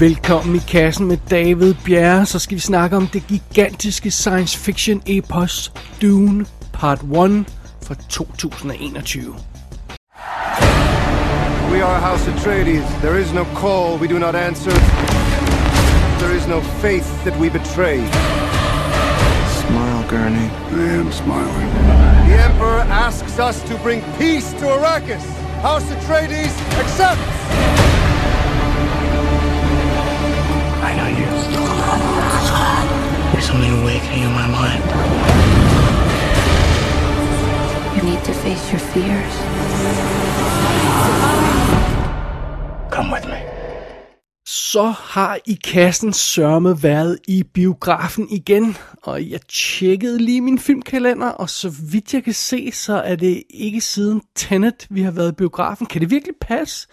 Velkommen i kassen med David Bjerre, så skal vi snakke om det gigantiske science fiction epos Dune Part 1 fra 2021. We are House Atreides. There is no call we do not answer. There is no faith that we betray. Smile, Gurney. I am smiling. The Emperor asks us to bring peace to Arrakis. House Atreides accepts! I know you. There's something awakening in my mind. You need to face your fears. Come with me. Så har i kassen sørme været i biografen igen, og jeg tjekkede lige min filmkalender, og så vidt jeg kan se, så er det ikke siden Tenet, vi har været i biografen. Kan det virkelig passe?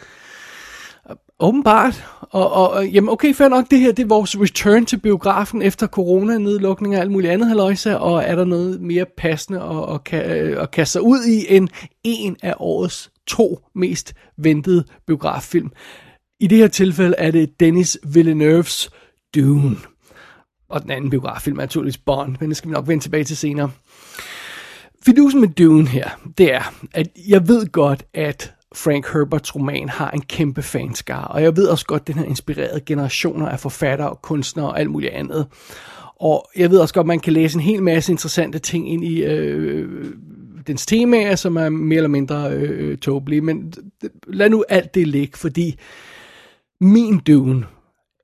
Åbenbart. Og, og, og jamen okay, fair nok, det her det er vores return til biografen efter corona-nedlukning og alt muligt andet haløjse, og er der noget mere passende at, at, at, øh, at kaste sig ud i end en af årets to mest ventede biograffilm. I det her tilfælde er det Dennis Villeneuve's Dune. Og den anden biograffilm er naturligvis Bond, men det skal vi nok vende tilbage til senere. Fidusen med Dune her, det er, at jeg ved godt, at Frank Herberts roman har en kæmpe fanskare, og jeg ved også godt, at den har inspireret generationer af forfattere og kunstnere og alt muligt andet. Og jeg ved også godt, at man kan læse en hel masse interessante ting ind i øh, dens temaer, som er mere eller mindre øh, tåbelige, men lad nu alt det ligge, fordi min Dune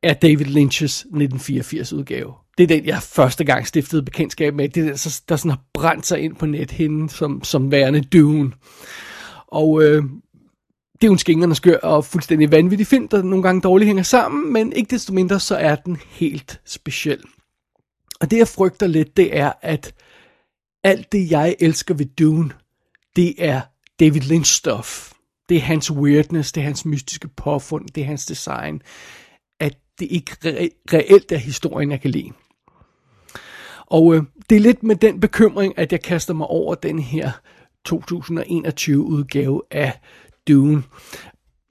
er David Lynch's 1984 udgave. Det er den, jeg første gang stiftede bekendtskab med. Det er den, der sådan har brændt sig ind på nethinden som, som værende Dune. Og øh, det er jo en skængerne skør og fuldstændig vanvittig film, der nogle gange dårligt hænger sammen, men ikke desto mindre, så er den helt speciel. Og det jeg frygter lidt, det er, at alt det jeg elsker ved Dune, det er David Lynch stuff. Det er hans weirdness, det er hans mystiske påfund, det er hans design. At det ikke re- reelt er historien, jeg kan lide. Og øh, det er lidt med den bekymring, at jeg kaster mig over den her 2021 udgave af Dune.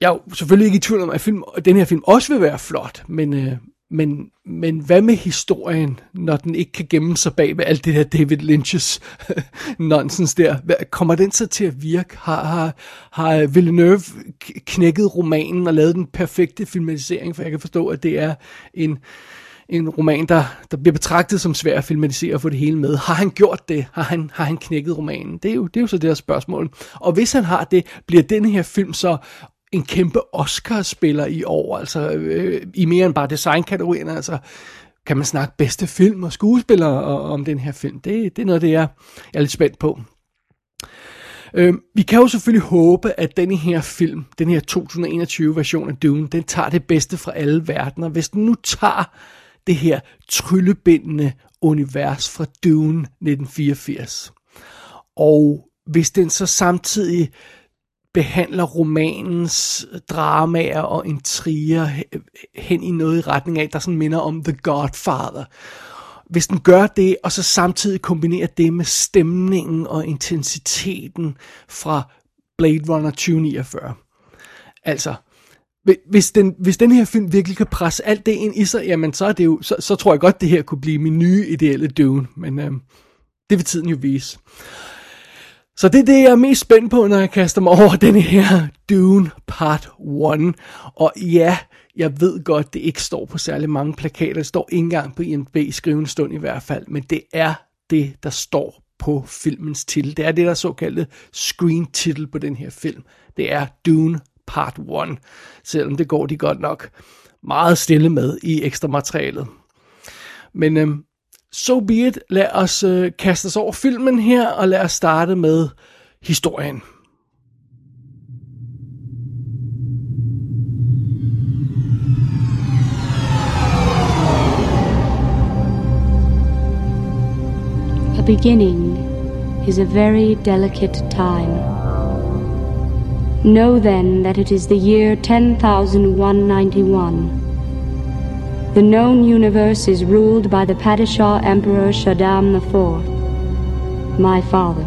Jeg er jo selvfølgelig ikke i tvivl om, at film, den her film også vil være flot, men, øh, men, men hvad med historien, når den ikke kan gemme sig bag ved alt det der David Lynch's nonsens der? Kommer den så til at virke? Har, har, har Villeneuve knækket romanen og lavet den perfekte filmatisering? For jeg kan forstå, at det er en, en roman, der, der bliver betragtet som svær at filmatisere og få det hele med. Har han gjort det? Har han, har han knækket romanen? Det er, jo, det er jo så det her spørgsmål. Og hvis han har det, bliver denne her film så en kæmpe Oscar-spiller i år, altså øh, i mere end bare designkategorien, altså kan man snakke bedste film og skuespillere om den her film. Det, det er noget, det jeg er lidt spændt på. Øh, vi kan jo selvfølgelig håbe, at denne her film, den her 2021 version af Dune, den tager det bedste fra alle verdener. Hvis den nu tager det her tryllebindende univers fra Dune 1984, og hvis den så samtidig behandler romanens dramaer og intriger hen i noget i retning af, der sådan minder om The Godfather. Hvis den gør det, og så samtidig kombinerer det med stemningen og intensiteten fra Blade Runner 2049. Altså, hvis den, hvis den her film virkelig kan presse alt det ind i sig, jamen så, er det jo, så, så tror jeg godt, det her kunne blive min nye ideelle Dune. Men øh, det vil tiden jo vise. Så det er det, jeg er mest spændt på, når jeg kaster mig over den her Dune Part 1. Og ja, jeg ved godt, det ikke står på særlig mange plakater. Det står ikke engang på IMDb skrivende stund i hvert fald. Men det er det, der står på filmens titel. Det er det, der er såkaldte screen titel på den her film. Det er Dune Part 1. Selvom det går de godt nok meget stille med i ekstra materialet. Men øh, so be it. Lad os øh, kaste os over filmen her, og lad os starte med historien. A beginning is a very delicate time. Know then that it is the year 10,191. The known universe is ruled by the Padishah Emperor Shaddam IV, my father.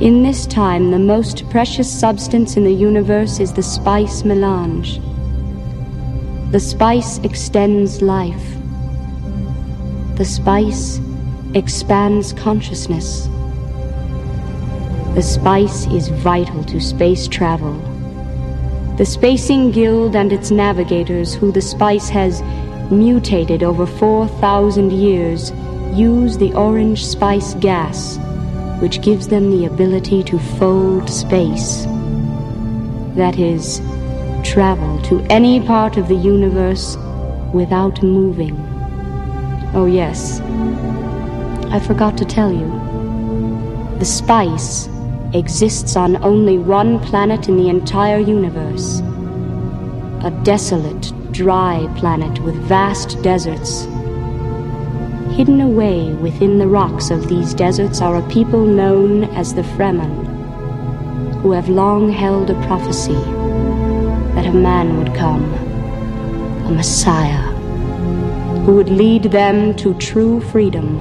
In this time, the most precious substance in the universe is the spice melange. The spice extends life. The spice expands consciousness. The spice is vital to space travel. The Spacing Guild and its navigators, who the spice has mutated over 4,000 years, use the orange spice gas, which gives them the ability to fold space. That is, travel to any part of the universe without moving. Oh, yes, I forgot to tell you. The spice exists on only one planet in the entire universe. A desolate, dry planet with vast deserts. Hidden away within the rocks of these deserts are a people known as the Fremen, who have long held a prophecy that a man would come, a Messiah, who would lead them to true freedom.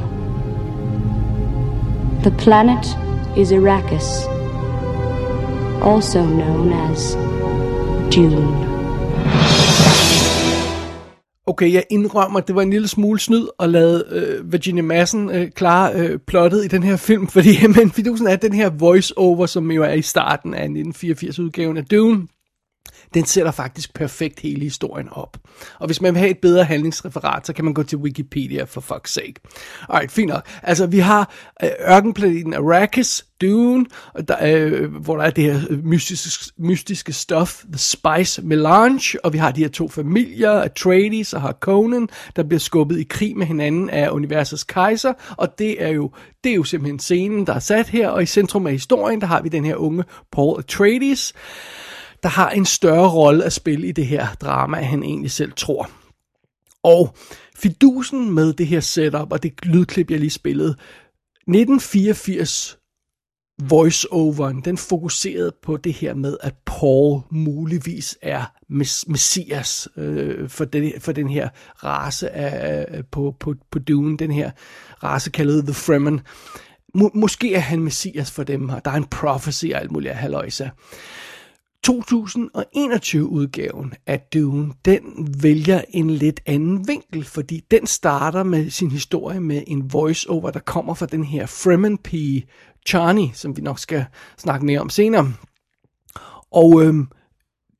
The planet is Arrakis, also known as Dune. Okay, jeg indrømmer, at det var en lille smule snyd at lade øh, Virginia Madsen øh, klare øh, plottet i den her film, fordi men fidusen er, den her voice-over, som jo er i starten af 1984-udgaven af Dune, den sætter faktisk perfekt hele historien op. Og hvis man vil have et bedre handlingsreferat, så kan man gå til Wikipedia for fuck's sake. Alright, fint nok. Altså, vi har øh, ørkenplaneten Arrakis, Dune, og der, øh, hvor der er det her mystiske, mystiske stof, The Spice Melange, og vi har de her to familier, Atreides og Harkonnen, der bliver skubbet i krig med hinanden af universets kejser, og det er jo, det er jo simpelthen scenen, der er sat her, og i centrum af historien, der har vi den her unge Paul Atreides, der har en større rolle at spille i det her drama, end han egentlig selv tror. Og fidusen med det her setup og det lydklip, jeg lige spillede, 1984 voiceoveren, den fokuserede på det her med, at Paul muligvis er messias øh, for, den, for den her race af, på, på, på Dune, den her race kaldet The Fremen. Må, måske er han messias for dem her. Der er en prophecy og alt muligt af haløjse. 2021-udgaven af Dune, den vælger en lidt anden vinkel, fordi den starter med sin historie med en voice-over, der kommer fra den her Fremen pige, Chani, som vi nok skal snakke mere om senere. Og øhm,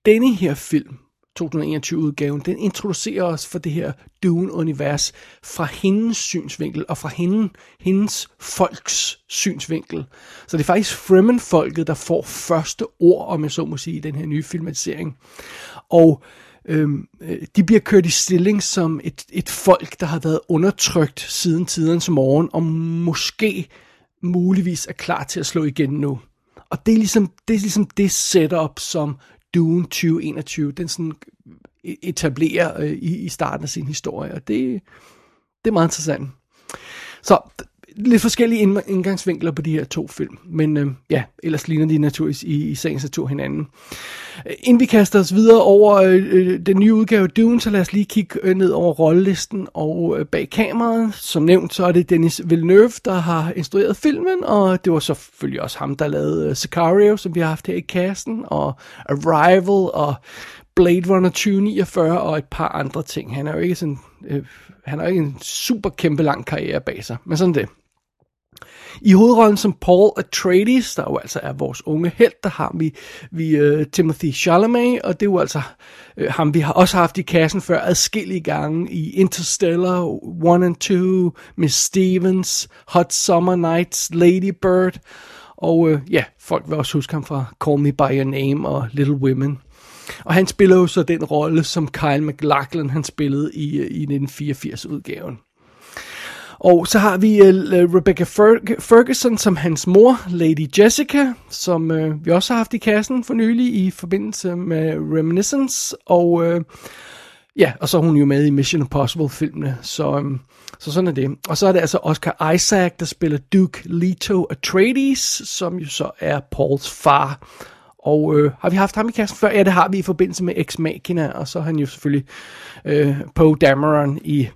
denne her film, 2021-udgaven, den introducerer os for det her Dune-univers fra hendes synsvinkel og fra hende, hendes folks synsvinkel. Så det er faktisk Fremen-folket, der får første ord, om jeg så må sige, i den her nye filmatisering. Og øhm, øh, de bliver kørt i stilling som et, et folk, der har været undertrykt siden tidens morgen, og måske muligvis er klar til at slå igen nu. Og det er ligesom det, er ligesom det setup, som Dune 2021, den sådan øh, etablerer øh, i, i starten af sin historie, og det, det er meget interessant. Så lidt forskellige indgangsvinkler på de her to film, men øh, ja, ellers ligner de naturligvis i, i sagens natur hinanden. Inden vi kaster os videre over øh, øh den nye udgave af Dune, så lad os lige kigge øh, ned over rollelisten og øh, bag kameraet. Som nævnt, så er det Dennis Villeneuve, der har instrueret filmen, og det var selvfølgelig også ham, der lavede øh, Sicario, som vi har haft her i kassen, og Arrival, og Blade Runner 2049 og et par andre ting. Han er jo ikke sådan, øh, han har ikke en super kæmpe lang karriere bag sig, men sådan det. I hovedrollen som Paul Atreides, der jo altså er vores unge held, der har vi, vi uh, Timothy Chalamet, og det er jo altså uh, ham, vi har også haft i kassen før adskillige gange i Interstellar, One and Two, Miss Stevens, Hot Summer Nights, Lady Bird, og uh, ja, folk vil også huske ham fra Call Me By Your Name og Little Women. Og han spiller jo så den rolle, som Kyle MacLachlan han spillede i, i 1984-udgaven. Og så har vi uh, Rebecca Fer- Ferguson som hans mor, Lady Jessica, som uh, vi også har haft i kassen for nylig i forbindelse med Reminiscence. Og uh, ja, og så er hun jo med i Mission Impossible-filmene, så, um, så sådan er det. Og så er det altså Oscar Isaac, der spiller Duke Leto Atreides, som jo så er Pauls far. Og øh, har vi haft ham i kassen før? Ja, det har vi i forbindelse med Ex Machina, og så er han jo selvfølgelig øh, Poe Dameron i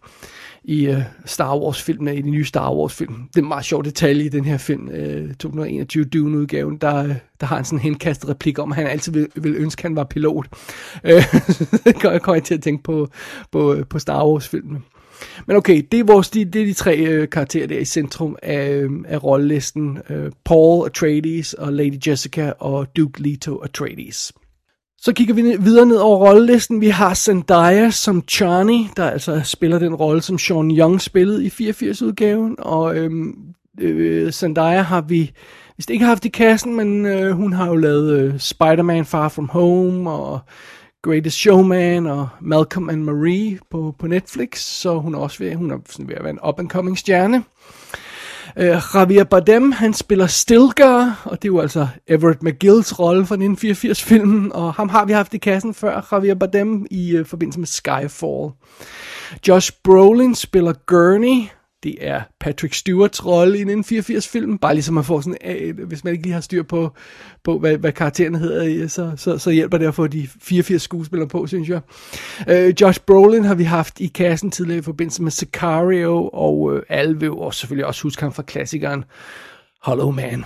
i øh, Star Wars-filmene, i de nye Star Wars-film. Det er en meget sjov detalje i den her film, øh, 2021 Dune-udgaven, der, øh, der har en sådan henkastet replik om, at han altid ville, vil ønske, at han var pilot. Øh, det kommer jeg til at tænke på, på, øh, på Star Wars-filmene. Men okay, det er, vores, det er de tre øh, karakterer, der i centrum af, øhm, af rollelisten. Øh, Paul Atreides og Lady Jessica og Duke Leto Atreides. Så kigger vi videre ned over rollelisten. Vi har Zendaya som Charney, der altså spiller den rolle, som Sean Young spillede i 84-udgaven. Og øhm, øh, Zendaya har vi vist ikke haft i kassen, men øh, hun har jo lavet øh, Spider-Man Far From Home og Greatest Showman og Malcolm and Marie på, på Netflix, så hun er også ved, hun er sådan ved at være en up-and-coming stjerne. Uh, Javier Bardem, han spiller Stilgar, og det er jo altså Everett McGills rolle fra 1984-filmen, og ham har vi haft i kassen før, Javier Bardem, i uh, forbindelse med Skyfall. Josh Brolin spiller Gurney, det er Patrick Stewarts rolle i en 84-film. bare ligesom man får sådan, øh, hvis man ikke lige har styr på, på hvad, hvad karakteren hedder, øh, så, så, så hjælper det at få de 84 skuespillere på, synes jeg. Øh, Josh Brolin har vi haft i kassen tidligere i forbindelse med Sicario, og øh, alle vil jo selvfølgelig også huske ham fra klassikeren Hollow Man.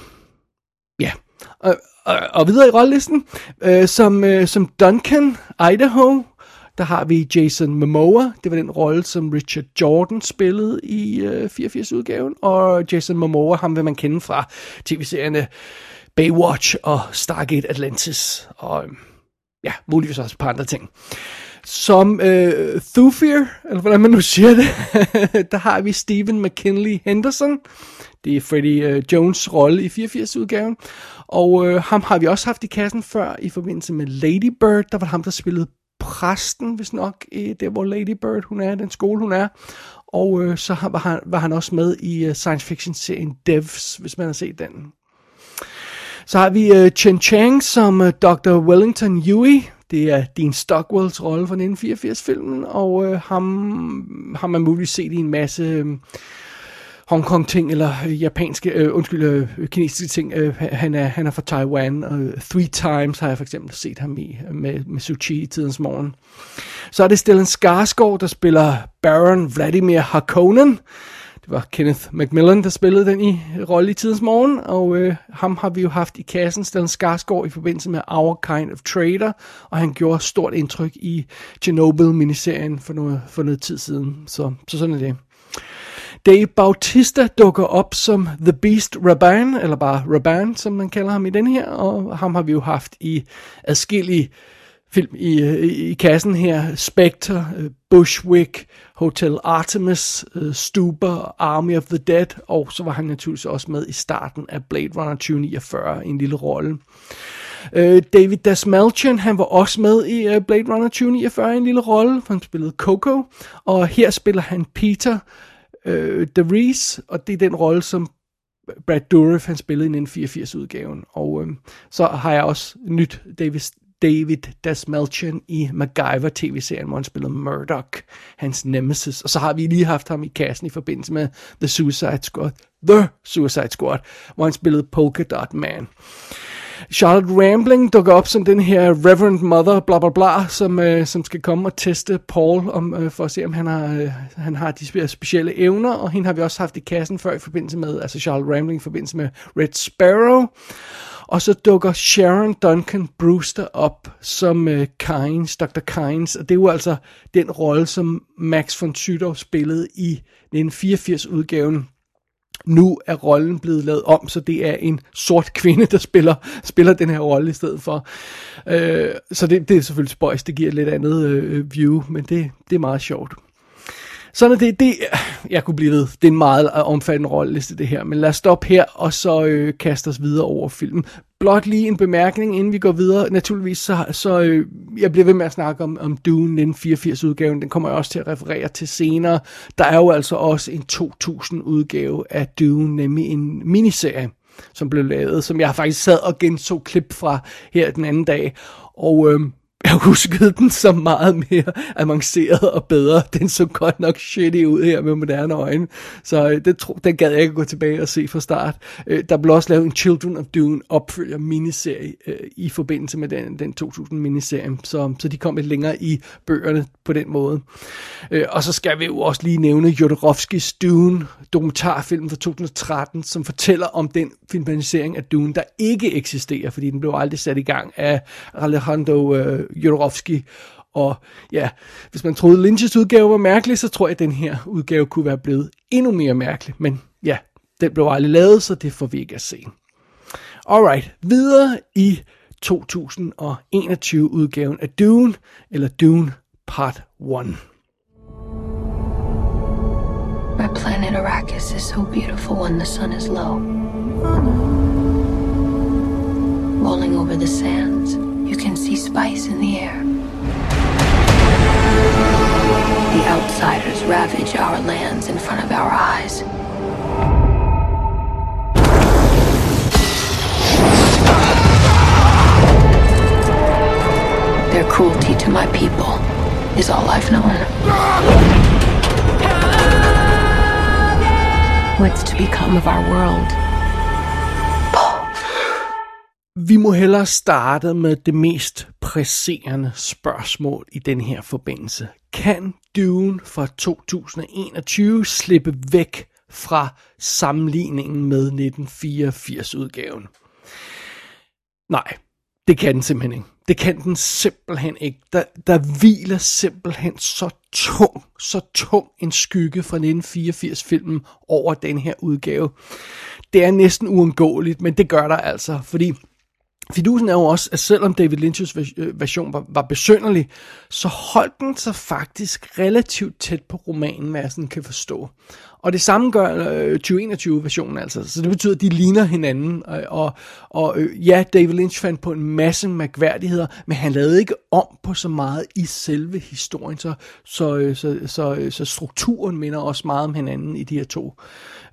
Ja, og, og, og videre i rollelisten, øh, som, øh, som Duncan Idaho, der har vi Jason Momoa, det var den rolle, som Richard Jordan spillede i øh, 84-udgaven, og Jason Momoa, ham vil man kende fra tv-serierne Baywatch og Stargate Atlantis, og øhm, ja, muligvis også et par andre ting. Som øh, Thufir, eller hvordan man nu siger det, der har vi Stephen McKinley Henderson. Det er Freddie øh, Jones rolle i 84-udgaven. Og øh, ham har vi også haft i kassen før i forbindelse med Lady Bird. Der var ham, der spillede præsten, hvis nok, i der hvor Lady Bird hun er, den skole hun er. Og øh, så var han, var han også med i uh, science fiction serien Devs, hvis man har set den. Så har vi uh, Chen Chang som øh, uh, Dr. Wellington Yui. Det er Dean Stockwells rolle fra 1984-filmen, og øh, ham har man muligvis set i en masse... Øh, Hongkong-ting, eller øh, japanske, øh, undskyld, øh, kinesiske ting. Øh, han, er, han er fra Taiwan, og øh, Three Times har jeg for eksempel set ham i, med, med Suchi i tidens morgen. Så er det Stellan Skarsgård, der spiller Baron Vladimir Harkonnen. Det var Kenneth Macmillan, der spillede den i rolle i tidens morgen, og øh, ham har vi jo haft i kassen, Stellan Skarsgård, i forbindelse med Our Kind of Trader, og han gjorde stort indtryk i Chernobyl-miniserien for noget, for noget tid siden. Så, så sådan er det. Dave Bautista dukker op som The Beast Raban, eller bare Raban, som man kalder ham i den her, og ham har vi jo haft i adskillige film i, i, i kassen her. Spectre, øh, Bushwick, Hotel Artemis, øh, Stuber, Army of the Dead, og så var han naturligvis også med i starten af Blade Runner 2049 i en lille rolle. David Dasmalchian, han var også med i Blade Runner 2049 i en lille rolle, for han spillede Coco, og her spiller han Peter, øh, The Reese, og det er den rolle, som Brad Dourif han spillede i 1984-udgaven. Og øh, så har jeg også nyt David, David Dasmalchian i MacGyver tv-serien, hvor han spillede Murdoch, hans nemesis. Og så har vi lige haft ham i kassen i forbindelse med The Suicide Squad, The Suicide Squad, hvor han spillede Polka Dot Man. Charlotte Rambling dukker op som den her Reverend Mother, bla bla bla, som, øh, som skal komme og teste Paul om, øh, for at se, om han har, øh, han har de specielle evner, og hende har vi også haft i kassen før i forbindelse med, altså Charlotte Rambling i forbindelse med Red Sparrow. Og så dukker Sharon Duncan Brewster op som øh, Kynes, Dr. Kynes, og det er jo altså den rolle, som Max von Sydow spillede i 1984-udgaven nu er rollen blevet lavet om, så det er en sort kvinde, der spiller, spiller den her rolle i stedet for. Øh, så det, det er selvfølgelig spøjs, det giver et lidt andet øh, view, men det, det er meget sjovt. Sådan er det, det, jeg kunne blive ved. Det er en meget omfattende rolleliste det her, men lad os stoppe her, og så øh, kaste os videre over filmen. Blot lige en bemærkning, inden vi går videre. Naturligvis, så, så øh, jeg bliver ved med at snakke om, om Dune, den 84-udgaven. Den kommer jeg også til at referere til senere. Der er jo altså også en 2000-udgave af Dune, nemlig en miniserie, som blev lavet, som jeg faktisk sad og genså klip fra her den anden dag. Og øh, jeg huskede den så meget mere avanceret og bedre. Den så godt nok shitty ud her med moderne øjne. Så øh, det, tro, den gad jeg ikke gå tilbage og se fra start. Øh, der blev også lavet en Children of Dune opfølger miniserie øh, i forbindelse med den, den 2000 miniserie. Så, så de kom lidt længere i bøgerne på den måde. Øh, og så skal vi jo også lige nævne Jodorowskis Dune, dokumentarfilm fra 2013, som fortæller om den filmatisering af Dune, der ikke eksisterer, fordi den blev aldrig sat i gang af Alejandro øh, Jodorowsky. Og ja, hvis man troede Lynch's udgave var mærkelig, så tror jeg, at den her udgave kunne være blevet endnu mere mærkelig. Men ja, den blev aldrig lavet, så det får vi ikke at se. Alright, videre i 2021 udgaven af Dune, eller Dune Part 1. My planet Arrakis is so beautiful when the sun is low. Rolling over the sands, you can see spice in the air. The outsiders ravage our lands in front of our eyes. Their cruelty to my people is all I've known. What's to become of our world? Vi må hellere starte med det mest presserende spørgsmål i den her forbindelse. Kan Dune fra 2021 slippe væk fra sammenligningen med 1984-udgaven? Nej, det kan den simpelthen ikke. Det kan den simpelthen ikke. Der, der hviler simpelthen så tung, så tung en skygge fra 1984-filmen over den her udgave. Det er næsten uundgåeligt, men det gør der altså, fordi Fidusen er jo også, at selvom David Lynch's øh, version var, var besønderlig, så holdt den sig faktisk relativt tæt på romanen, hvad jeg sådan kan forstå. Og det samme gør øh, 2021-versionen altså. Så det betyder, at de ligner hinanden. Og, og, og øh, ja, David Lynch fandt på en masse mærkværdigheder, men han lavede ikke om på så meget i selve historien. Så, så, øh, så, så, øh, så strukturen minder også meget om hinanden i de her to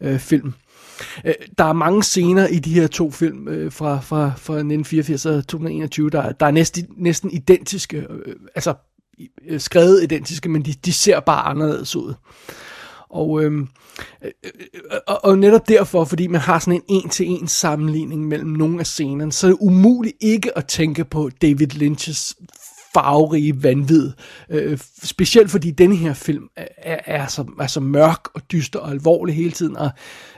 øh, film. Øh, der er mange scener i de her to film øh, fra, fra, fra 1984 og 2021, der, der er næsten, næsten identiske, øh, altså øh, skrevet identiske, men de, de ser bare anderledes ud. Og, øhm, øh, øh, og, og netop derfor, fordi man har sådan en en-til-en sammenligning mellem nogle af scenerne, så er det umuligt ikke at tænke på David Lynch's farverige vanvid. Øh, specielt fordi den her film er, er, så, er så mørk og dyster og alvorlig hele tiden. Og,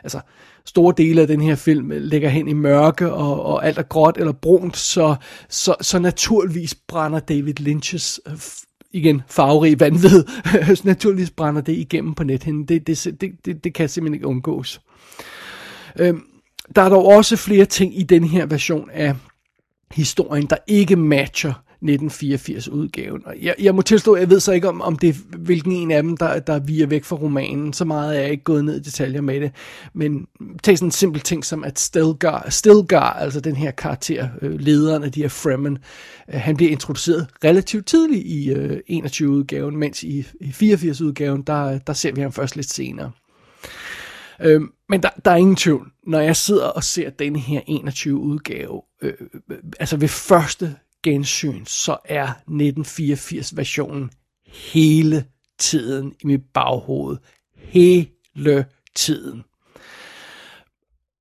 altså, store dele af den her film ligger hen i mørke, og, og alt er gråt eller brunt, så, så, så naturligvis brænder David Lynch's øh, igen, farverige vanvid, naturligvis brænder det igennem på nethinden. Det, det, det, det, det kan simpelthen ikke undgås. Øhm, der er dog også flere ting i den her version af historien, der ikke matcher 1984-udgaven. Og jeg, jeg må tilstå, jeg ved så ikke, om, om det er, hvilken en af dem, der, der viger væk fra romanen. Så meget er jeg ikke gået ned i detaljer med det. Men tag sådan en simpel ting som, at Stilgar, Stilgar altså den her karakter, øh, lederen af de her Fremen, øh, han bliver introduceret relativt tidligt i øh, 21-udgaven, mens i, i 84-udgaven, der, der ser vi ham først lidt senere. Øh, men der, der er ingen tvivl, når jeg sidder og ser denne her 21 udgave, øh, øh, altså ved første gensyn, så er 1984-versionen hele tiden i mit baghoved. Hele tiden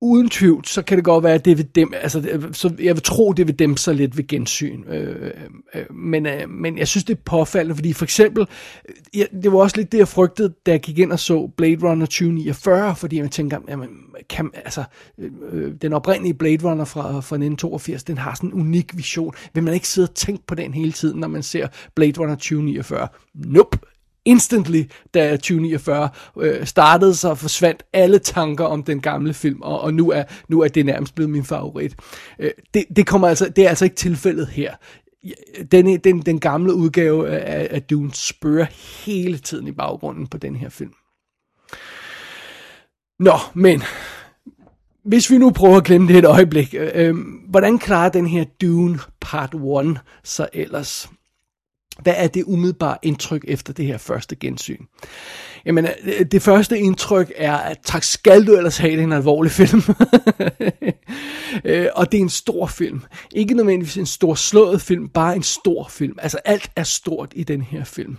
uden tvivl, så kan det godt være, at det vil dem, altså, så jeg vil tro, det vil dem så lidt ved gensyn. Øh, øh, men, øh, men jeg synes, det er påfaldende, fordi for eksempel, jeg, det var også lidt det, jeg frygtede, da jeg gik ind og så Blade Runner 2049, fordi jeg tænker, jamen, kan, altså, øh, øh den oprindelige Blade Runner fra, fra 1982, den har sådan en unik vision. Vil man ikke sidde og tænke på den hele tiden, når man ser Blade Runner 2049? Nope, instantly, da 2049 øh, startede, så forsvandt alle tanker om den gamle film, og, og nu, er, nu er det nærmest blevet min favorit. Øh, det, det, kommer altså, det er altså ikke tilfældet her. Den, den, den gamle udgave af, af Dune spørger hele tiden i baggrunden på den her film. Nå, men hvis vi nu prøver at glemme det et øjeblik, øh, øh hvordan klarer den her Dune Part 1 så ellers? Hvad er det umiddelbare indtryk efter det her første gensyn? Jamen, øh, det første indtryk er, at tak skal du ellers have, det er en alvorlig film. Øh, og det er en stor film. Ikke nødvendigvis en stor slået film, bare en stor film. Altså alt er stort i den her film.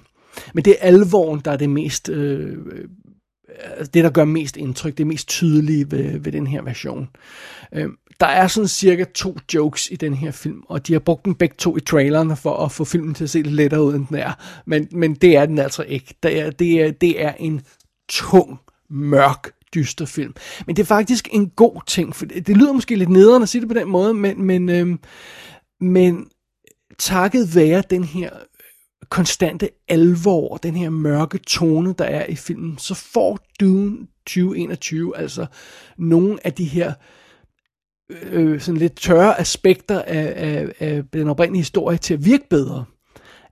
Men det er alvoren, der er det mest... Øh det, der gør mest indtryk, det mest tydelige ved, ved den her version. Øh, der er sådan cirka to jokes i den her film, og de har brugt dem begge to i traileren for at få filmen til at se lidt lettere ud, end den er. Men, men det er den altså ikke. Det er, det er, det er en tung, mørk, dyster film. Men det er faktisk en god ting, for det, det lyder måske lidt nederen at sige det på den måde, men, men, øh, men takket være den her konstante alvor, den her mørke tone, der er i filmen, så får Dune 2021 altså nogle af de her øh, øh, sådan lidt tørre aspekter af, af, af den oprindelige historie til at virke bedre.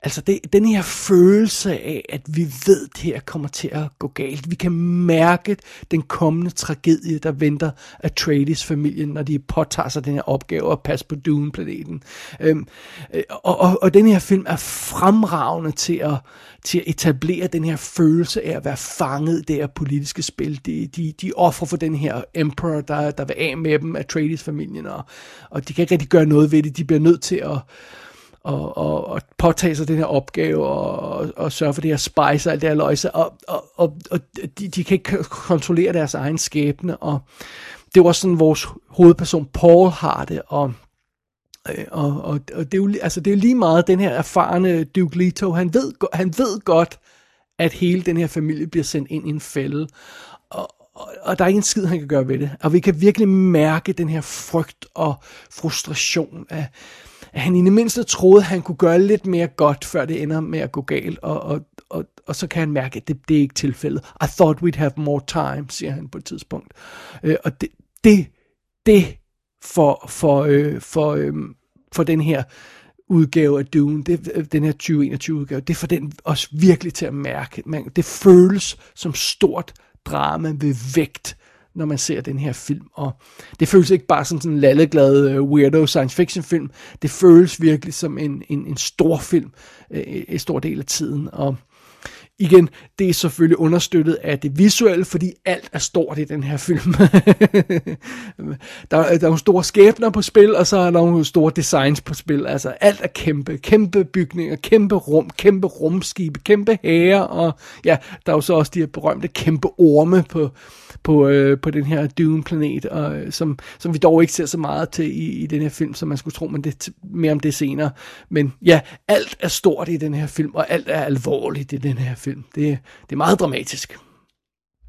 Altså det, den her følelse af, at vi ved, at det her kommer til at gå galt. Vi kan mærke den kommende tragedie, der venter Atreides-familien, når de påtager sig den her opgave at passe på Dune-planeten. Øhm, øh, og, og, og den her film er fremragende til at, til at etablere den her følelse af at være fanget i det her politiske spil. De, de, de offrer for den her emperor, der, der vil af med dem, Atreides-familien, og, og de kan ikke rigtig gøre noget ved det. De bliver nødt til at og, og, og påtage sig den her opgave og, og sørge for det her spice og alt det her løjse, og, og, og, og de, de kan ikke kontrollere deres egen skæbne, og det var sådan vores hovedperson Paul har det, og øh, og, og, og det, er jo, altså det er jo lige meget den her erfarne Duke Leto, han ved, han ved godt, at hele den her familie bliver sendt ind i en fælde, og, og, og der er ingen skid, han kan gøre ved det. Og vi kan virkelig mærke den her frygt og frustration af, at han i det mindste troede, at han kunne gøre lidt mere godt, før det ender med at gå galt, og, og, og, og så kan han mærke, at det, det er ikke tilfældet. I thought we'd have more time, siger han på et tidspunkt. Øh, og det, det, det for, for, øh, for, øh, for den her udgave af Dune, det, den her 2021 udgave, det får den også virkelig til at mærke. Man, det føles som stort drama ved vægt når man ser den her film. Og det føles ikke bare som sådan en lalleglad uh, weirdo science fiction film. Det føles virkelig som en, en, en stor film uh, en stor del af tiden. Og igen, det er selvfølgelig understøttet af det visuelle, fordi alt er stort i den her film. der, der er nogle store skæbner på spil, og så er der nogle store designs på spil. Altså alt er kæmpe, kæmpe bygninger, kæmpe rum, kæmpe rumskibe, kæmpe hære, og ja, der er jo så også de her berømte kæmpe orme på, på, øh, på den her Dune-planet, og, øh, som, som vi dog ikke ser så meget til i, i den her film, som man skulle tro, men det mere om det senere. Men ja, alt er stort i den her film, og alt er alvorligt i den her film film. Det, det er meget dramatisk.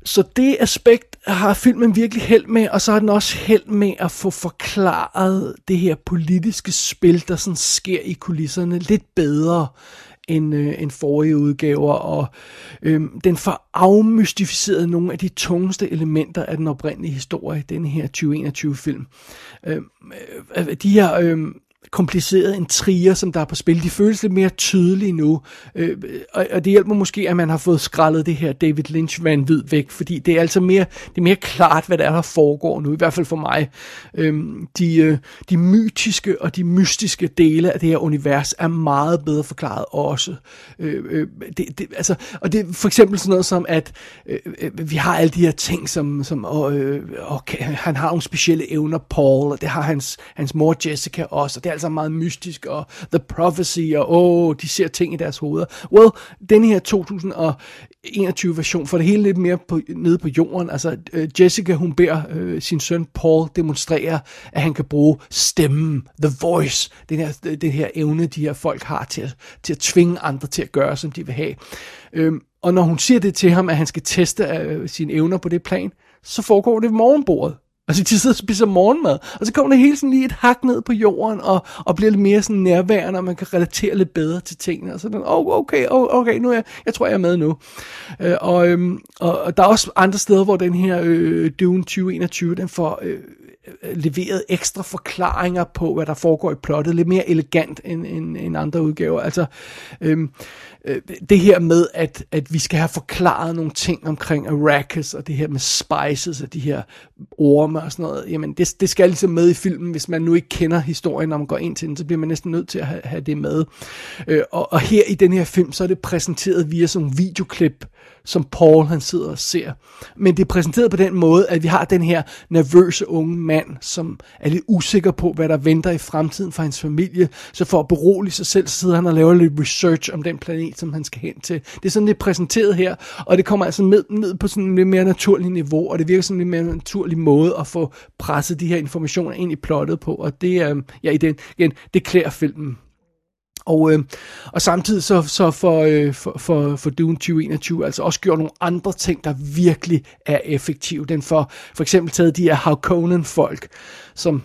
Så det aspekt har filmen virkelig held med, og så har den også held med at få forklaret det her politiske spil, der sådan sker i kulisserne lidt bedre end, øh, end forrige udgaver, og øh, den får afmystificeret nogle af de tungeste elementer af den oprindelige historie, den her 2021-film. Øhm, øh, de her... Øh, kompliceret en trier, som der er på spil. De føles lidt mere tydelige nu, øh, og, og det hjælper måske, at man har fået skrællet det her David Lynch vanvid væk, fordi det er altså mere, det er mere klart, hvad der er, der foregår nu, i hvert fald for mig. Øh, de, øh, de mytiske og de mystiske dele af det her univers er meget bedre forklaret også. Øh, øh, det, det, altså, og det er for eksempel sådan noget som, at øh, øh vi har alle de her ting, som, som øh, okay, han har nogle specielle evner, Paul, og det har hans, hans mor Jessica også, og det er altså meget mystisk, og The Prophecy, og åh, de ser ting i deres hoveder. Well, den her 2021 version får det hele lidt mere på, nede på jorden. Altså, øh, Jessica, hun beder øh, sin søn Paul demonstrere, at han kan bruge stemmen, the voice, den her, den her evne, de her folk har til at, til at tvinge andre til at gøre, som de vil have. Øhm, og når hun siger det til ham, at han skal teste øh, sine evner på det plan, så foregår det ved morgenbordet. Altså, de sidder og spiser morgenmad, og så kommer det hele sådan lige et hak ned på jorden, og, og bliver lidt mere sådan nærværende, og man kan relatere lidt bedre til tingene. Og så den, oh, okay, oh, okay, nu er jeg, jeg tror, jeg er med nu. Øh, og, øhm, og, og der er også andre steder, hvor den her øh, Dune 2021, den får øh, øh, leveret ekstra forklaringer på, hvad der foregår i plottet, lidt mere elegant end, end, end andre udgaver. Altså, øhm, øh, det her med, at, at vi skal have forklaret nogle ting omkring Arrakis, og det her med spices, og de her orme og sådan noget, jamen det, det skal ligesom med i filmen, hvis man nu ikke kender historien, når man går ind til den, så bliver man næsten nødt til at have, have det med. Øh, og, og her i den her film, så er det præsenteret via sådan nogle videoklip, som Paul han sidder og ser. Men det er præsenteret på den måde, at vi har den her nervøse unge mand, som er lidt usikker på, hvad der venter i fremtiden for hans familie. Så for at berolige sig selv, så sidder han og laver lidt research om den planet, som han skal hen til. Det er sådan, det er præsenteret her, og det kommer altså ned, ned på sådan en lidt mere naturlig niveau, og det virker sådan en lidt mere naturlig måde at få presset de her informationer ind i plottet på, og det, øh, ja, i den, igen, det klæder filmen og, øh, og samtidig så, så for, øh, for, for, for Dune 2021 altså også gjort nogle andre ting, der virkelig er effektive. Den for for eksempel taget de her Harkonnen-folk, som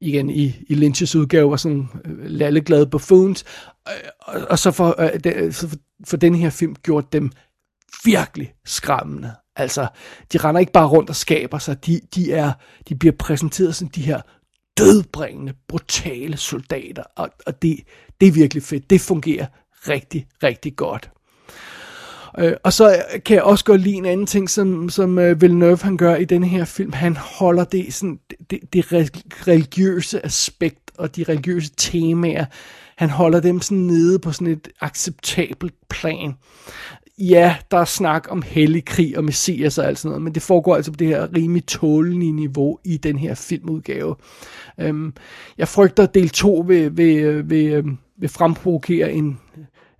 igen i, i Lynch's udgave var sådan øh, lalleglade buffoons, øh, og, og så for, øh, de, øh, så for, for den her film gjort dem virkelig skræmmende. Altså, de render ikke bare rundt og skaber sig, de, de, er, de bliver præsenteret som de her dødbringende, brutale soldater, og, og det, det er virkelig fedt. Det fungerer rigtig, rigtig godt. Øh, og så kan jeg også godt lide en anden ting, som, som øh, Villeneuve han gør i den her film. Han holder det, sådan, det, det religiøse aspekt og de religiøse temaer, han holder dem sådan nede på sådan et acceptabelt plan. Ja, der er snak om hellig krig og messias og alt sådan noget, men det foregår altså på det her rimelig tålelige niveau i den her filmudgave. Øhm, jeg frygter, at del 2 vil, vil, øh, vil, øh, vil fremprovokere en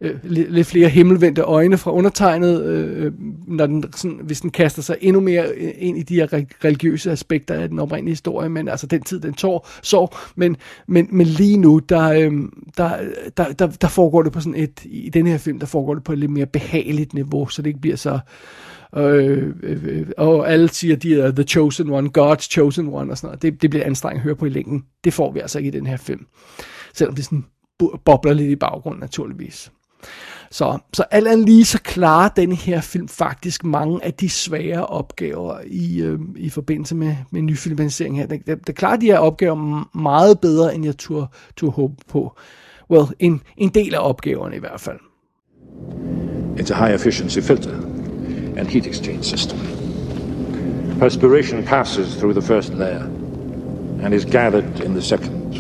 øh, lidt flere himmelvendte øjne fra undertegnet, øh, øh, når den, sådan, hvis den kaster sig endnu mere ind i de her religiøse aspekter af den oprindelige historie, men altså den tid, den tår, så, men, men, men lige nu, der, øh, der, der, der, der foregår det på sådan et, i den her film, der foregår det på et lidt mere behageligt niveau, så det ikke bliver så, øh, øh, øh og alle siger, de er the chosen one, God's chosen one og sådan noget. Det, det bliver anstrengende at høre på i længden. Det får vi altså ikke i den her film. Selvom det sådan bobler lidt i baggrunden naturligvis. Så, så alt andet lige så klarer denne her film faktisk mange af de svære opgaver i, øh, i forbindelse med, med nyfilmatisering her. Det, det, det klarer de her opgaver meget bedre, end jeg turde, turde håbe på. Well, en, en del af opgaverne i hvert fald. It's a high efficiency filter and heat exchange system. Perspiration passes through the first layer and is gathered in the second,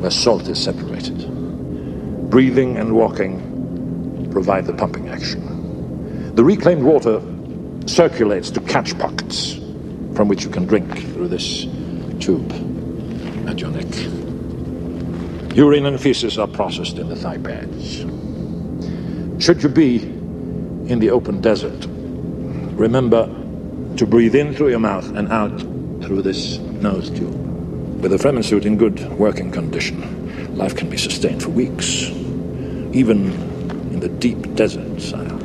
where salt is separated. Breathing and walking provide the pumping action. The reclaimed water circulates to catch pockets from which you can drink through this tube at your neck. Urine and feces are processed in the thigh pads. Should you be in the open desert, remember to breathe in through your mouth and out through this nose tube. With a Fremen suit in good working condition, life can be sustained for weeks, even in the deep desert, sire.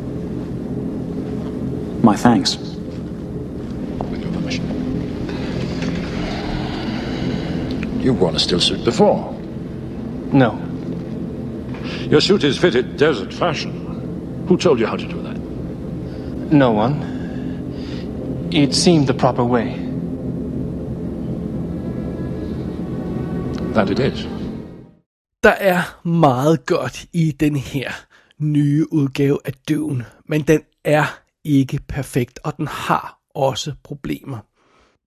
My thanks. With your permission. You've worn a still suit before. No. Your suit is fitted desert fashion. Who told you how to do that? No one. It seemed the proper way. That it is. Der er meget godt i den her nye udgave af Dune, men den er ikke perfekt, og den har også problemer.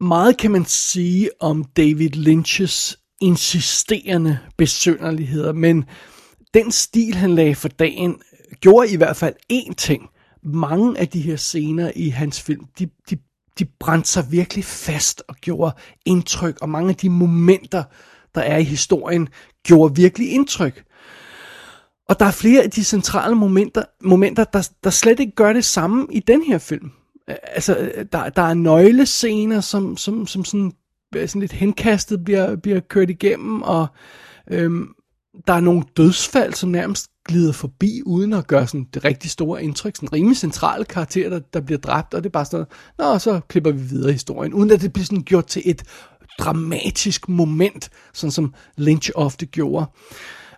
Meget kan man sige om David Lynch's insisterende besønderligheder, men den stil, han lagde for dagen, gjorde i hvert fald én ting. Mange af de her scener i hans film, de, de, de brændte sig virkelig fast og gjorde indtryk, og mange af de momenter, der er i historien, gjorde virkelig indtryk. Og der er flere af de centrale momenter, momenter der, der slet ikke gør det samme i den her film. Altså, der, der er nøglescener, som, som, som sådan, øh, sådan lidt henkastet bliver, bliver kørt igennem, og øhm, der er nogle dødsfald, som nærmest glider forbi, uden at gøre sådan det rigtig store indtryk. Sådan rimelig centrale karakterer, der, der bliver dræbt, og det er bare sådan, nå, så klipper vi videre i historien, uden at det bliver sådan gjort til et dramatisk moment, sådan som Lynch ofte gjorde.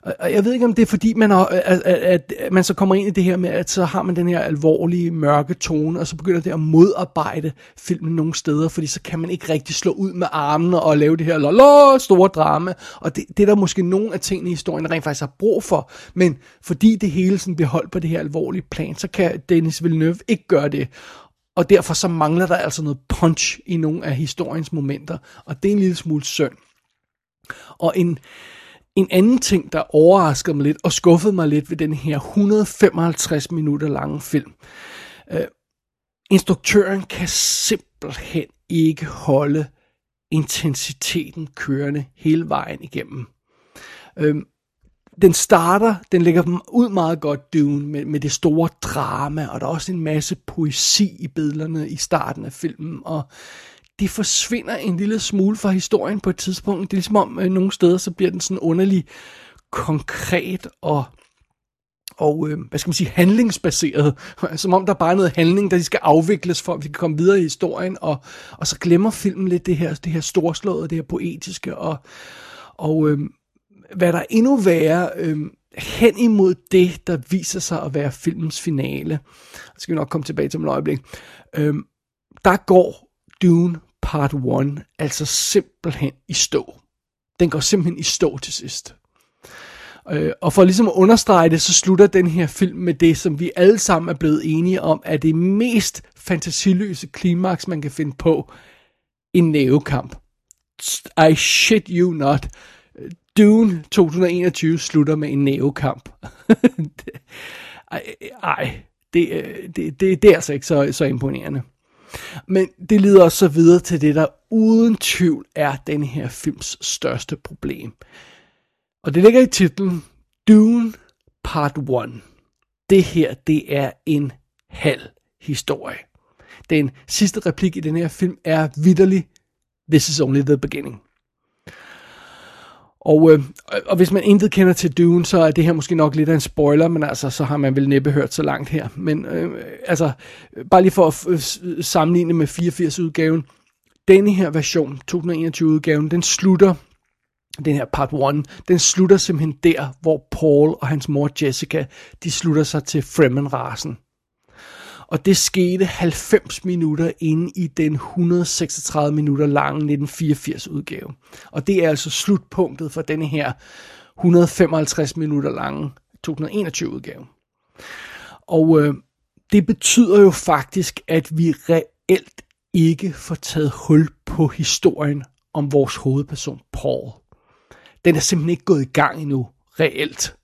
Og- jeg ved ikke, om det er fordi, man, har, øh, at, at, at man så kommer ind i det her med, at så har man den her alvorlige, mørke tone, og så begynder det at modarbejde filmen nogle steder, fordi så kan man ikke rigtig slå ud med armene og lave det her lolo, store drama. Og det, det er der måske nogle af tingene i historien, rent faktisk har brug for. Men fordi det hele sådan bliver holdt på det her alvorlige plan, så kan Dennis Villeneuve ikke gøre det. Og derfor så mangler der altså noget punch i nogle af historiens momenter, og det er en lille smule synd. Og en, en anden ting, der overraskede mig lidt og skuffede mig lidt ved den her 155 minutter lange film. Øh, instruktøren kan simpelthen ikke holde intensiteten kørende hele vejen igennem. Øhm, den starter, den lægger ud meget godt, Dune, med, med det store drama, og der er også en masse poesi i billederne i starten af filmen, og det forsvinder en lille smule fra historien på et tidspunkt. Det er ligesom om, øh, nogle steder, så bliver den sådan underlig konkret og og øh, hvad skal man sige, handlingsbaseret. Som om der bare er noget handling, der skal afvikles, for at vi kan komme videre i historien, og, og så glemmer filmen lidt det her, det her storslåede, det her poetiske, og, og øh, hvad der er endnu værre, øh, hen imod det, der viser sig at være filmens finale. Det skal vi nok komme tilbage til om et øjeblik. Øh, der går Dune Part 1 altså simpelthen i stå. Den går simpelthen i stå til sidst. Øh, og for ligesom at understrege det, så slutter den her film med det, som vi alle sammen er blevet enige om, er det mest fantasiløse klimaks, man kan finde på. En nævekamp. I shit you not. Dune 2021 slutter med en nævekamp. ej, ej det, øh, det, det, det er altså ikke så, så imponerende. Men det leder os så videre til det, der uden tvivl er den her films største problem. Og det ligger i titlen Dune Part 1. Det her, det er en halv historie. Den sidste replik i den her film er vidderlig, This is only the beginning. Og, øh, og hvis man intet kender til Dune, så er det her måske nok lidt af en spoiler, men altså, så har man vel næppe hørt så langt her. Men øh, altså, bare lige for at øh, sammenligne med 84-udgaven, denne her version, 2021-udgaven, den slutter, den her part 1, den slutter simpelthen der, hvor Paul og hans mor Jessica, de slutter sig til Fremen-rasen. Og det skete 90 minutter inde i den 136 minutter lange 1984 udgave. Og det er altså slutpunktet for denne her 155 minutter lange 2021 udgave. Og øh, det betyder jo faktisk, at vi reelt ikke får taget hul på historien om vores hovedperson Paul. Den er simpelthen ikke gået i gang endnu, reelt.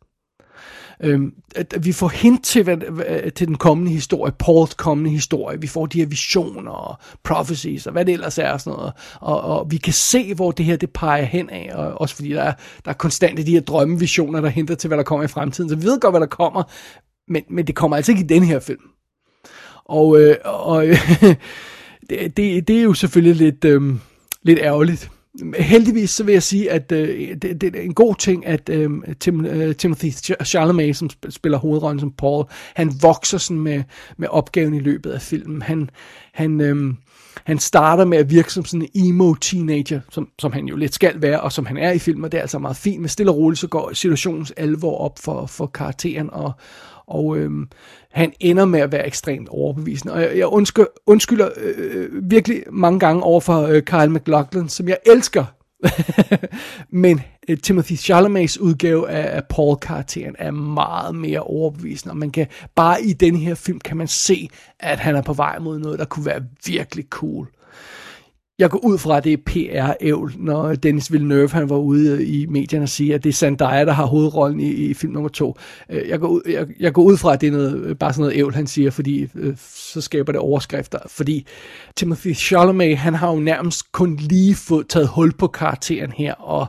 Øhm, at vi får hint til, hvad, hvad, til den kommende historie, Pauls kommende historie. Vi får de her visioner og prophecies og hvad det ellers er og sådan noget. Og, og vi kan se, hvor det her det peger hen af. Og også fordi der er, der er konstant de her drømmevisioner, der henter til, hvad der kommer i fremtiden. Så vi ved godt, hvad der kommer. Men, men det kommer altså ikke i den her film. Og, øh, og øh, det, det, det er jo selvfølgelig lidt, øh, lidt ærgerligt. Heldigvis så vil jeg sige, at øh, det, det er en god ting, at øh, Tim, øh, Timothy Chalamet, som spiller hovedrollen som Paul, han vokser sådan med, med opgaven i løbet af filmen. Han, han, øh, han starter med at virke som sådan en emo-teenager, som, som han jo lidt skal være, og som han er i filmen, og det er altså meget fint. Men stille og roligt, så går situationens alvor op for, for karakteren, og, og øhm, han ender med at være ekstremt overbevisende. Og jeg, jeg undskylder, undskylder øh, virkelig mange gange over for øh, Kyle McLaughlin, som jeg elsker. Men øh, Timothy Chalamets udgave af, af Paul-karakteren er meget mere overbevisende, og man kan bare i den her film kan man se, at han er på vej mod noget, der kunne være virkelig cool. Jeg går ud fra, at det er PR-ævl, når Dennis Villeneuve han var ude i medierne og siger, at det er Zendaya, der har hovedrollen i, i film nummer to. Øh, jeg går, ud, jeg, jeg går ud fra, at det er noget, bare sådan noget ævl, han siger, fordi øh, så skaber det overskrifter. Fordi Timothy Chalamet, han har jo nærmest kun lige fået taget hul på karakteren her, og,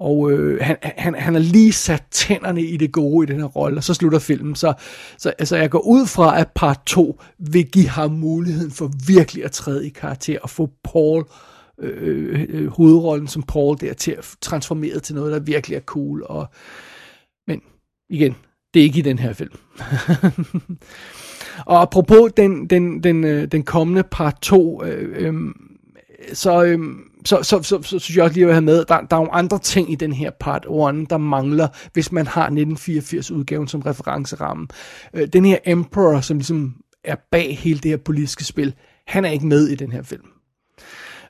og øh, han, han, han har lige sat tænderne i det gode i den her rolle, og så slutter filmen. Så, så altså, jeg går ud fra, at part 2 vil give ham muligheden for virkelig at træde i karakter og få Paul, øh, øh, øh, hovedrollen som Paul der, til at transformere til noget, der virkelig er cool. Og, men igen, det er ikke i den her film. og apropos den, den, den, øh, den kommende part 2, øh, øh, så... Øh, så, så, så, så synes jeg også lige at have med, der, der er nogle andre ting i den her part 1, der mangler, hvis man har 1984-udgaven som referenceramme. Øh, den her Emperor, som ligesom er bag hele det her politiske spil, han er ikke med i den her film.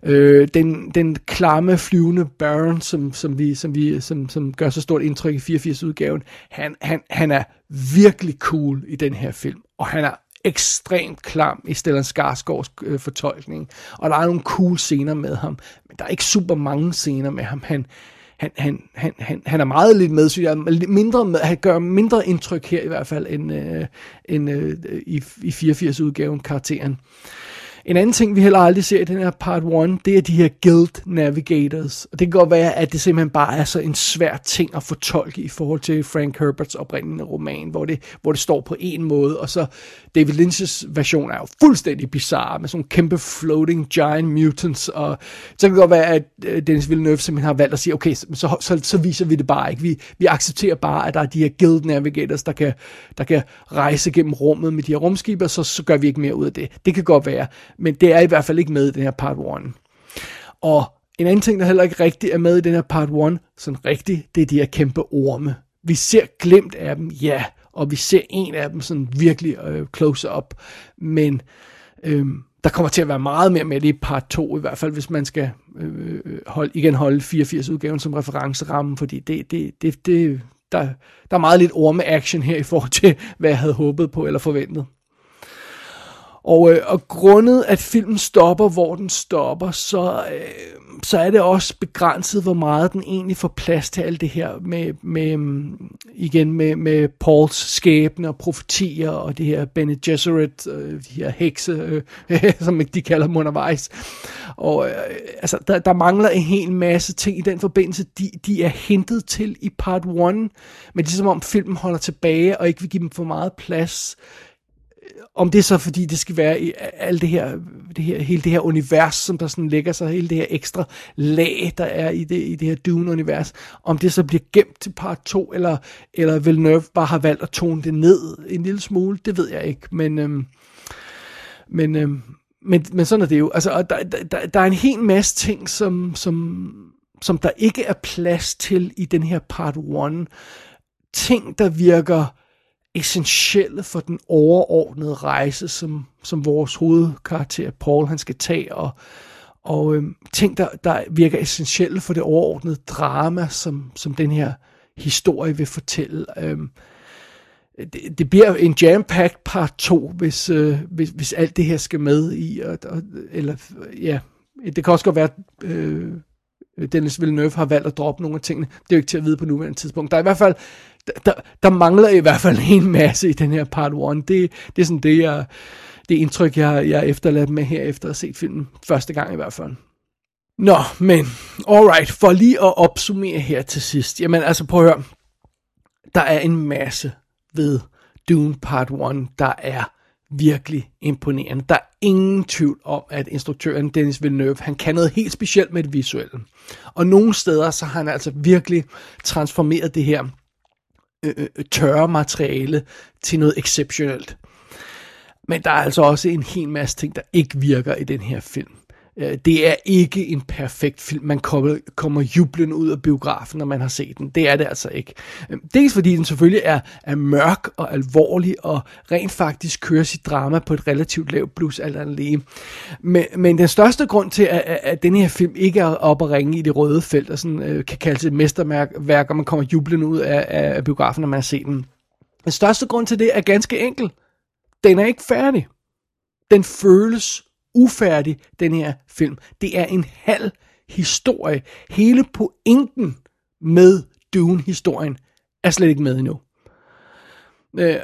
Øh, den, den klamme, flyvende Baron, som, som, vi, som, vi, som, som gør så stort indtryk i 84-udgaven, han, han, han er virkelig cool i den her film, og han er ekstremt klam i Stellan Skarsgårds øh, fortolkning, og der er nogle cool scener med ham, men der er ikke super mange scener med ham. Han, han, han, han, han, han er meget lidt med, synes jeg, mindre med, han gør mindre indtryk her i hvert fald, end, øh, end øh, i, i 84-udgaven karakteren. Øh, en anden ting, vi heller aldrig ser i den her part 1, det er de her guild navigators. Og det kan godt være, at det simpelthen bare er så en svær ting at fortolke i forhold til Frank Herberts oprindelige roman, hvor det, hvor det står på en måde, og så David Lynch's version er jo fuldstændig bizarre, med sådan nogle kæmpe floating giant mutants, og så kan det godt være, at øh, Dennis Villeneuve simpelthen har valgt at sige, okay, så, så, så, viser vi det bare ikke. Vi, vi accepterer bare, at der er de her guild navigators, der kan, der kan rejse gennem rummet med de her rumskibe, så, så gør vi ikke mere ud af det. Det kan godt være men det er i hvert fald ikke med i den her part 1. Og en anden ting, der heller ikke rigtig er med i den her part 1, sådan rigtigt, det er de her kæmpe orme. Vi ser glemt af dem, ja, og vi ser en af dem sådan virkelig øh, close up, men øh, der kommer til at være meget mere med det i part 2, i hvert fald hvis man skal øh, holde, igen holde 84-udgaven som referenceramme, fordi det, det, det, det, der, der er meget lidt orme-action her i forhold til, hvad jeg havde håbet på eller forventet. Og, øh, og grundet at filmen stopper, hvor den stopper, så, øh, så er det også begrænset, hvor meget den egentlig får plads til alt det her med, med mm, igen med, med Pauls skæbne og profetier og det her Bene Gesserit, øh, de her hekse, øh, som de kalder dem undervejs. Og øh, altså, der, der mangler en hel masse ting i den forbindelse. De, de er hentet til i part 1, men det er som om filmen holder tilbage og ikke vil give dem for meget plads om det er så fordi, det skal være i alt det her, det her, hele det her univers, som der sådan lægger sig, hele det her ekstra lag, der er i det, i det her Dune-univers, om det så bliver gemt til part 2, eller, eller Villeneuve bare har valgt at tone det ned en lille smule, det ved jeg ikke, men, øhm, men, øhm, men, men sådan er det jo. Altså, der, der, der er en hel masse ting, som, som, som der ikke er plads til i den her part 1. Ting, der virker essentielle for den overordnede rejse, som, som vores hovedkarakter Paul han skal tage, og, og øhm, ting, der, der virker essentielle for det overordnede drama, som, som den her historie vil fortælle. Øhm, det, det bliver en jam-packed part 2, hvis, øh, hvis, hvis alt det her skal med i, og, og, eller ja, det kan også godt være, øh, Dennis Villeneuve har valgt at droppe nogle af tingene. Det er jo ikke til at vide på nuværende tidspunkt. Der er i hvert fald der, der mangler i hvert fald en masse i den her part 1. Det, det er sådan det, jeg, det indtryk, jeg, jeg efterladt med her efter at have set filmen første gang i hvert fald. Nå, men alright, for lige at opsummere her til sidst. Jamen altså prøv at høre, der er en masse ved Dune Part 1, der er virkelig imponerende. Der er ingen tvivl om, at instruktøren Dennis Villeneuve, han kan noget helt specielt med det visuelle. Og nogle steder, så har han altså virkelig transformeret det her Øh, øh, øh, tørre materiale til noget exceptionelt. Men der er altså også en hel masse ting, der ikke virker i den her film. Øh, det er ikke en perfekt film. Man kommer, kommer jublende ud af biografen, når man har set den. Det er det altså ikke. Øh, dels fordi den selvfølgelig er, er mørk og alvorlig, og rent faktisk kører sit drama på et relativt lavt blus alt andet lige. Men, men den største grund til, at, at den her film ikke er op at ringe i det røde felt, og sådan, øh, kan kaldes et mesterværk, og man kommer jublende ud af, af biografen, når man har set den. Den største grund til det er ganske enkel. Den er ikke færdig. Den føles ufærdig, den her film. Det er en halv historie. Hele pointen med Dune-historien er slet ikke med endnu. Øh,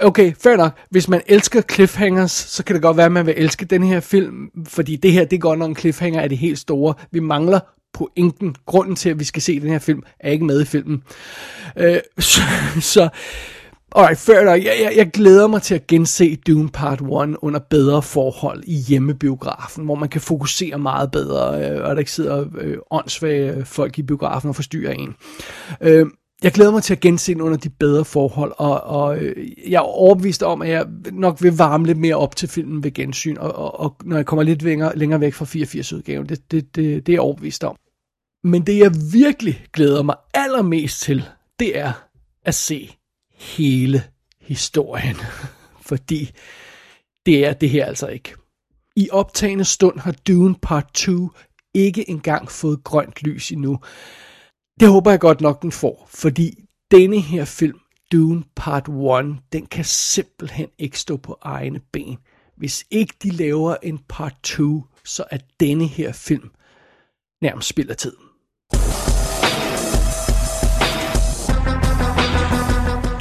okay, fair nok. Hvis man elsker cliffhangers, så kan det godt være, at man vil elske den her film, fordi det her, det går nok en cliffhanger af det helt store. Vi mangler pointen, grunden til, at vi skal se den her film, er ikke med i filmen. Øh, så, så Alright, fair nok. Jeg, jeg, jeg glæder mig til at gense Dune Part 1 under bedre forhold i hjemmebiografen, hvor man kan fokusere meget bedre, øh, og der ikke sidder øh, åndssvage folk i biografen og forstyrrer en. Øh, jeg glæder mig til at gense den under de bedre forhold, og, og øh, jeg er overbevist om, at jeg nok vil varme lidt mere op til filmen ved gensyn, og, og, og når jeg kommer lidt længere, længere væk fra 84-udgaven, det, det, det, det er jeg overbevist om. Men det jeg virkelig glæder mig allermest til, det er at se hele historien. Fordi det er det her altså ikke. I optagende stund har Dune Part 2 ikke engang fået grønt lys endnu. Det håber jeg godt nok, den får, fordi denne her film, Dune Part 1, den kan simpelthen ikke stå på egne ben. Hvis ikke de laver en Part 2, så er denne her film nærmest spilder tiden.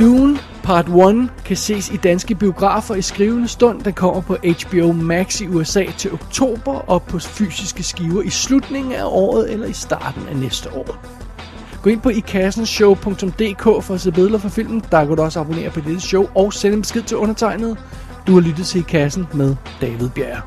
Dune Part 1 kan ses i danske biografer i skrivende stund. Den kommer på HBO Max i USA til oktober og på fysiske skiver i slutningen af året eller i starten af næste år. Gå ind på ikassenshow.dk for at se billeder fra filmen. Der kan du også abonnere på dette show og sende en besked til undertegnet. Du har lyttet til I Kassen med David Bjerg.